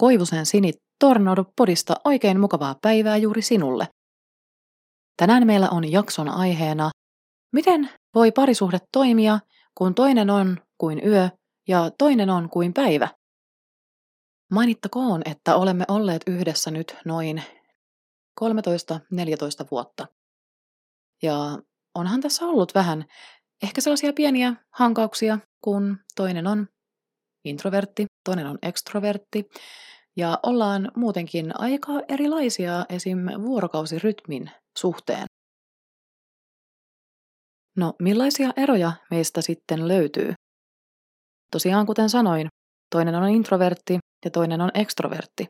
Koivusen Sini Tornado Podista oikein mukavaa päivää juuri sinulle. Tänään meillä on jakson aiheena, miten voi parisuhde toimia, kun toinen on kuin yö ja toinen on kuin päivä. Mainittakoon, että olemme olleet yhdessä nyt noin 13-14 vuotta. Ja onhan tässä ollut vähän ehkä sellaisia pieniä hankauksia, kun toinen on introvertti, toinen on ekstrovertti, ja ollaan muutenkin aika erilaisia esim. vuorokausirytmin suhteen. No, millaisia eroja meistä sitten löytyy? Tosiaan, kuten sanoin, toinen on introvertti ja toinen on ekstrovertti.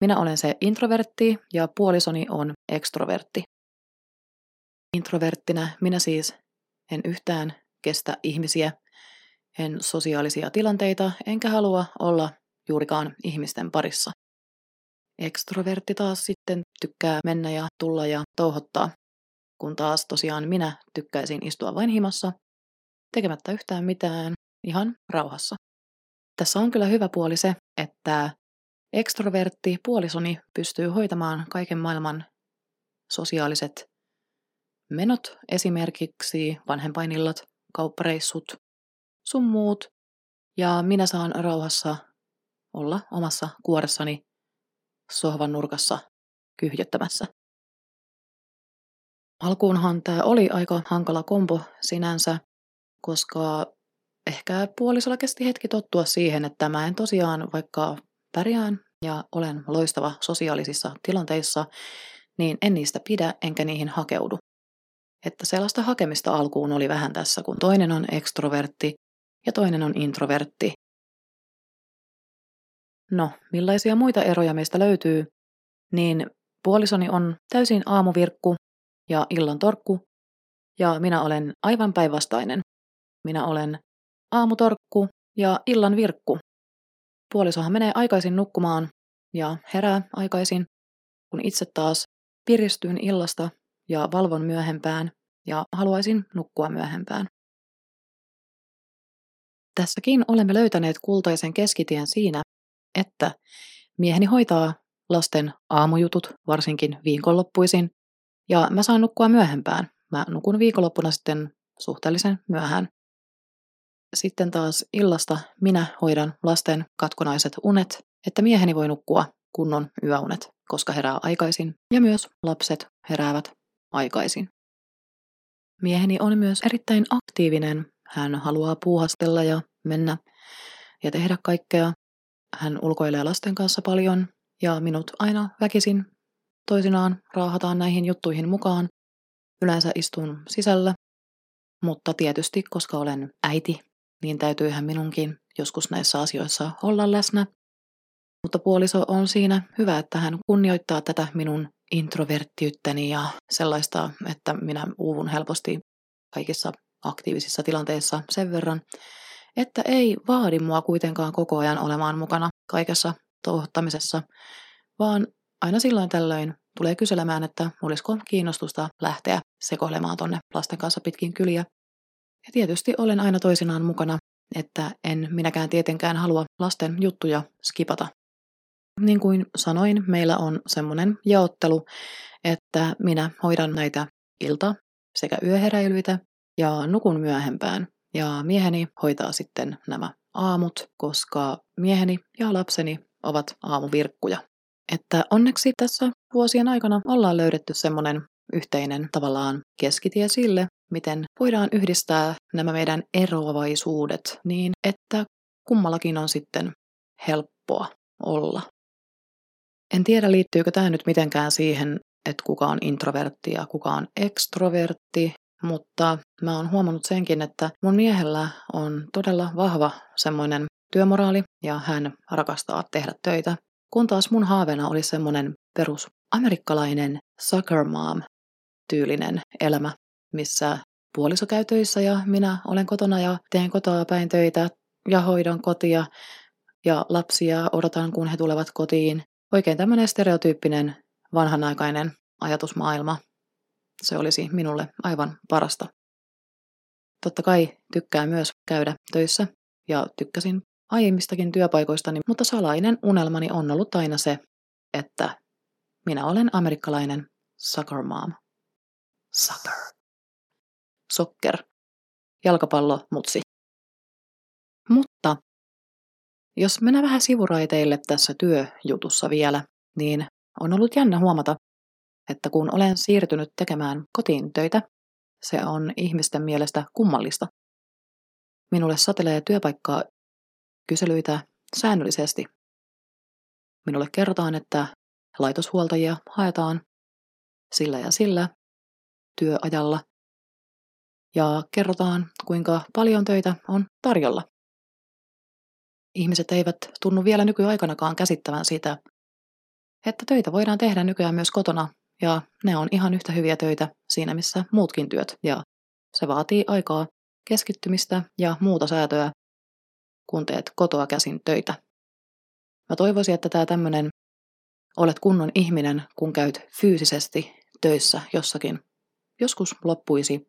Minä olen se introvertti ja puolisoni on ekstrovertti. Introverttinä minä siis en yhtään kestä ihmisiä, en sosiaalisia tilanteita, enkä halua olla juurikaan ihmisten parissa. Ekstrovertti taas sitten tykkää mennä ja tulla ja touhottaa, kun taas tosiaan minä tykkäisin istua vain himassa, tekemättä yhtään mitään, ihan rauhassa. Tässä on kyllä hyvä puoli se, että ekstrovertti puolisoni pystyy hoitamaan kaiken maailman sosiaaliset menot, esimerkiksi vanhempainillat, kauppareissut, sun muut, ja minä saan rauhassa olla omassa kuoressani sohvan nurkassa kyhjöttämässä. Alkuunhan tämä oli aika hankala kompo sinänsä, koska ehkä puolisolla kesti hetki tottua siihen, että mä en tosiaan vaikka pärjään ja olen loistava sosiaalisissa tilanteissa, niin en niistä pidä enkä niihin hakeudu. Että sellaista hakemista alkuun oli vähän tässä, kun toinen on ekstrovertti ja toinen on introvertti, No, millaisia muita eroja meistä löytyy? Niin puolisoni on täysin aamuvirkku ja illan torkku, ja minä olen aivan päinvastainen. Minä olen aamutorkku ja illan virkku. Puolisohan menee aikaisin nukkumaan ja herää aikaisin, kun itse taas piristyn illasta ja valvon myöhempään ja haluaisin nukkua myöhempään. Tässäkin olemme löytäneet kultaisen keskitien siinä, että mieheni hoitaa lasten aamujutut, varsinkin viikonloppuisin, ja mä saan nukkua myöhempään. Mä nukun viikonloppuna sitten suhteellisen myöhään. Sitten taas illasta minä hoidan lasten katkonaiset unet, että mieheni voi nukkua kunnon yöunet, koska herää aikaisin, ja myös lapset heräävät aikaisin. Mieheni on myös erittäin aktiivinen. Hän haluaa puuhastella ja mennä ja tehdä kaikkea hän ulkoilee lasten kanssa paljon ja minut aina väkisin toisinaan raahataan näihin juttuihin mukaan. Yleensä istun sisällä, mutta tietysti koska olen äiti, niin täytyyhän minunkin joskus näissä asioissa olla läsnä. Mutta puoliso on siinä hyvä, että hän kunnioittaa tätä minun introverttiyttäni ja sellaista, että minä uuvun helposti kaikissa aktiivisissa tilanteissa sen verran, että ei vaadi mua kuitenkaan koko ajan olemaan mukana kaikessa touhottamisessa, vaan aina silloin tällöin tulee kyselemään, että olisiko kiinnostusta lähteä sekoilemaan tonne lasten kanssa pitkin kyliä. Ja tietysti olen aina toisinaan mukana, että en minäkään tietenkään halua lasten juttuja skipata. Niin kuin sanoin, meillä on semmoinen jaottelu, että minä hoidan näitä ilta- sekä yöheräilyitä ja nukun myöhempään. Ja mieheni hoitaa sitten nämä aamut, koska mieheni ja lapseni ovat aamuvirkkuja. Että onneksi tässä vuosien aikana ollaan löydetty semmoinen yhteinen tavallaan keskitie sille, miten voidaan yhdistää nämä meidän eroavaisuudet niin, että kummallakin on sitten helppoa olla. En tiedä, liittyykö tämä nyt mitenkään siihen, että kuka on introvertti ja kuka on ekstrovertti, mutta mä oon huomannut senkin, että mun miehellä on todella vahva semmoinen työmoraali ja hän rakastaa tehdä töitä. Kun taas mun haaveena oli semmoinen perus amerikkalainen soccer mom tyylinen elämä, missä puoliso käy töissä ja minä olen kotona ja teen kotoa päin töitä ja hoidan kotia ja lapsia odotan, kun he tulevat kotiin. Oikein tämmöinen stereotyyppinen vanhanaikainen ajatusmaailma, se olisi minulle aivan parasta. Totta kai tykkää myös käydä töissä ja tykkäsin aiemmistakin työpaikoistani, mutta salainen unelmani on ollut aina se, että minä olen amerikkalainen soccer mom. Soccer. Soccer. Jalkapallo, mutsi. Mutta jos mennä vähän sivuraiteille tässä työjutussa vielä, niin on ollut jännä huomata, että kun olen siirtynyt tekemään kotiin töitä, se on ihmisten mielestä kummallista. Minulle satelee työpaikkaa kyselyitä säännöllisesti. Minulle kerrotaan, että laitoshuoltajia haetaan sillä ja sillä työajalla ja kerrotaan, kuinka paljon töitä on tarjolla. Ihmiset eivät tunnu vielä nykyaikanakaan käsittävän sitä, että töitä voidaan tehdä nykyään myös kotona ja ne on ihan yhtä hyviä töitä siinä missä muutkin työt. Ja se vaatii aikaa, keskittymistä ja muuta säätöä, kun teet kotoa käsin töitä. Mä toivoisin, että tämä tämmöinen olet kunnon ihminen, kun käyt fyysisesti töissä jossakin, joskus loppuisi.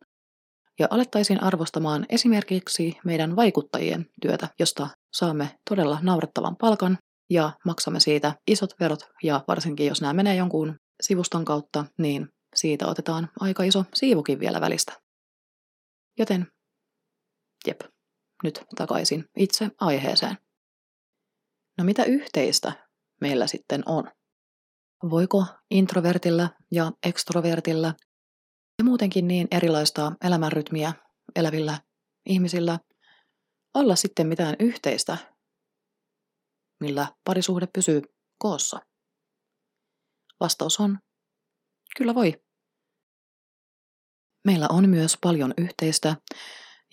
Ja alettaisiin arvostamaan esimerkiksi meidän vaikuttajien työtä, josta saamme todella naurettavan palkan ja maksamme siitä isot verot. Ja varsinkin jos nämä menee jonkun sivuston kautta, niin siitä otetaan aika iso siivukin vielä välistä. Joten, jep, nyt takaisin itse aiheeseen. No mitä yhteistä meillä sitten on? Voiko introvertilla ja ekstrovertilla ja muutenkin niin erilaista elämänrytmiä elävillä ihmisillä olla sitten mitään yhteistä, millä parisuhde pysyy koossa? Vastaus on, kyllä voi. Meillä on myös paljon yhteistä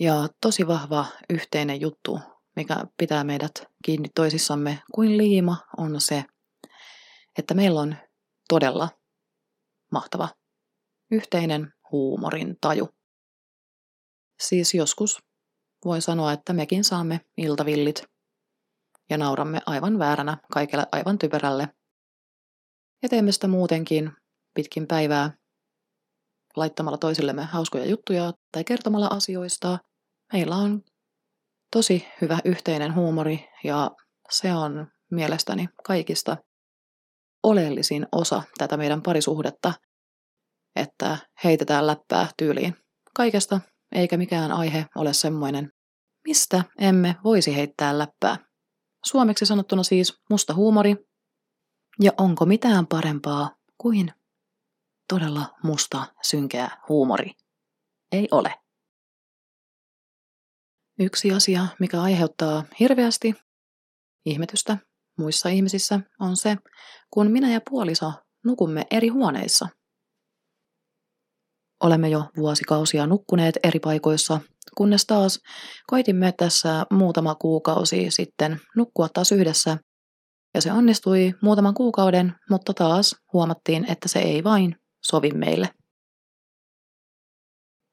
ja tosi vahva yhteinen juttu, mikä pitää meidät kiinni toisissamme kuin liima, on se, että meillä on todella mahtava yhteinen huumorin taju. Siis joskus voin sanoa, että mekin saamme iltavillit ja nauramme aivan vääränä kaikelle aivan typerälle. Ja teemme sitä muutenkin pitkin päivää laittamalla toisillemme hauskoja juttuja tai kertomalla asioista. Meillä on tosi hyvä yhteinen huumori ja se on mielestäni kaikista oleellisin osa tätä meidän parisuhdetta, että heitetään läppää tyyliin kaikesta, eikä mikään aihe ole semmoinen, mistä emme voisi heittää läppää. Suomeksi sanottuna siis musta huumori. Ja onko mitään parempaa kuin todella musta, synkeä huumori? Ei ole. Yksi asia, mikä aiheuttaa hirveästi ihmetystä muissa ihmisissä, on se, kun minä ja puoliso nukumme eri huoneissa. Olemme jo vuosikausia nukkuneet eri paikoissa, kunnes taas koitimme tässä muutama kuukausi sitten nukkua taas yhdessä. Ja se onnistui muutaman kuukauden, mutta taas huomattiin, että se ei vain sovi meille.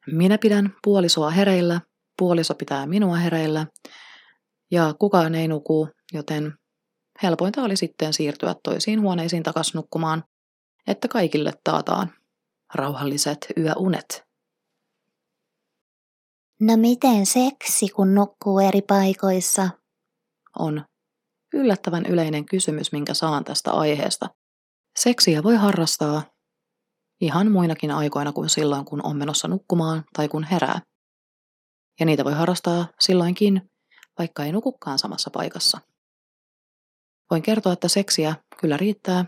Minä pidän puolisoa hereillä, puoliso pitää minua hereillä ja kukaan ei nuku, joten helpointa oli sitten siirtyä toisiin huoneisiin takas nukkumaan, että kaikille taataan rauhalliset yöunet. No miten seksi, kun nukkuu eri paikoissa? On yllättävän yleinen kysymys, minkä saan tästä aiheesta. Seksiä voi harrastaa ihan muinakin aikoina kuin silloin, kun on menossa nukkumaan tai kun herää. Ja niitä voi harrastaa silloinkin, vaikka ei nukukaan samassa paikassa. Voin kertoa, että seksiä kyllä riittää,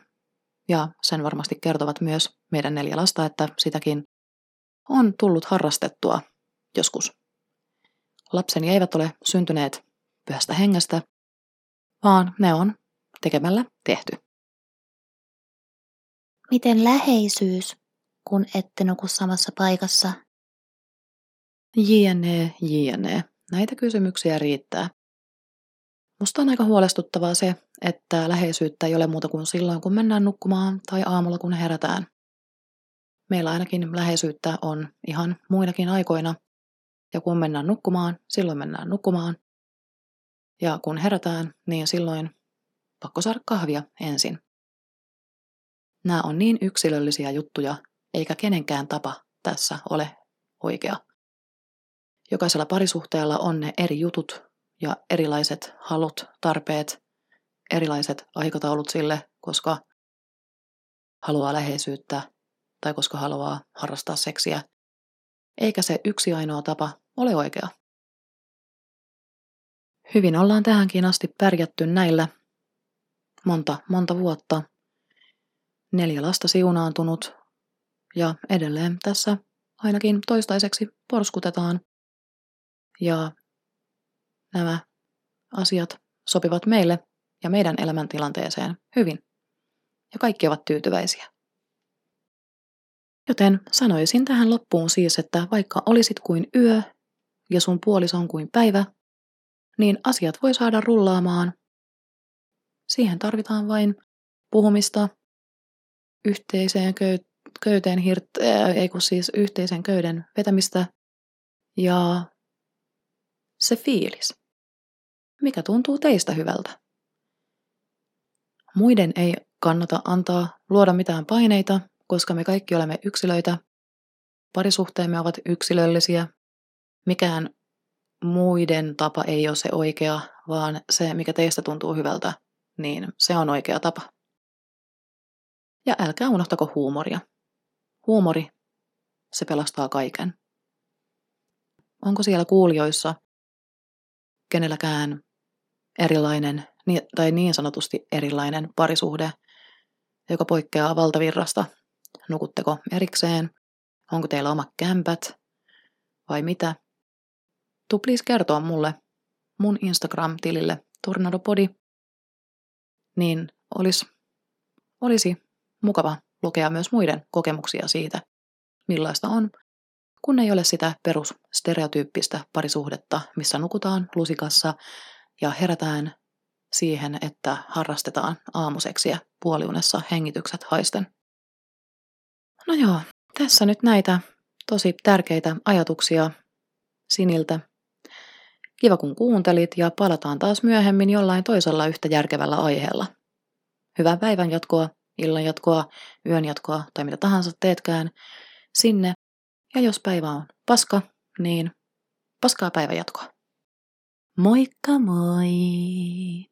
ja sen varmasti kertovat myös meidän neljä lasta, että sitäkin on tullut harrastettua joskus. Lapseni eivät ole syntyneet pyhästä hengestä, vaan ne on tekemällä tehty. Miten läheisyys, kun ette nuku samassa paikassa? JNE, JNE. Näitä kysymyksiä riittää. Musta on aika huolestuttavaa se, että läheisyyttä ei ole muuta kuin silloin, kun mennään nukkumaan tai aamulla, kun herätään. Meillä ainakin läheisyyttä on ihan muinakin aikoina. Ja kun mennään nukkumaan, silloin mennään nukkumaan. Ja kun herätään, niin silloin pakko saada kahvia ensin. Nämä on niin yksilöllisiä juttuja, eikä kenenkään tapa tässä ole oikea. Jokaisella parisuhteella on ne eri jutut ja erilaiset halut, tarpeet, erilaiset aikataulut sille, koska haluaa läheisyyttä tai koska haluaa harrastaa seksiä. Eikä se yksi ainoa tapa ole oikea. Hyvin ollaan tähänkin asti pärjätty näillä monta, monta vuotta. Neljä lasta siunaantunut ja edelleen tässä ainakin toistaiseksi porskutetaan. Ja nämä asiat sopivat meille ja meidän elämäntilanteeseen hyvin. Ja kaikki ovat tyytyväisiä. Joten sanoisin tähän loppuun siis, että vaikka olisit kuin yö ja sun puoliso on kuin päivä, niin asiat voi saada rullaamaan. Siihen tarvitaan vain puhumista, yhteiseen köy- köyteen hirt- äh, ei kun siis yhteisen köyden vetämistä ja se fiilis. Mikä tuntuu teistä hyvältä? Muiden ei kannata antaa luoda mitään paineita, koska me kaikki olemme yksilöitä. Parisuhteemme ovat yksilöllisiä. Mikään muiden tapa ei ole se oikea, vaan se, mikä teistä tuntuu hyvältä, niin se on oikea tapa. Ja älkää unohtako huumoria. Huumori, se pelastaa kaiken. Onko siellä kuulijoissa kenelläkään erilainen tai niin sanotusti erilainen parisuhde, joka poikkeaa valtavirrasta? Nukutteko erikseen? Onko teillä oma kämpät? Vai mitä? Tuu please kertoa mulle mun Instagram-tilille Tornadopodi, niin olisi, olisi mukava lukea myös muiden kokemuksia siitä, millaista on, kun ei ole sitä perusstereotyyppistä parisuhdetta, missä nukutaan lusikassa ja herätään siihen, että harrastetaan aamuseksiä puoliunessa hengitykset haisten. No joo, tässä nyt näitä tosi tärkeitä ajatuksia Siniltä Kiva kun kuuntelit ja palataan taas myöhemmin jollain toisella yhtä järkevällä aiheella. Hyvää päivän jatkoa, illan jatkoa, yön jatkoa tai mitä tahansa teetkään sinne. Ja jos päivä on paska, niin paskaa päivän jatkoa. Moikka moi!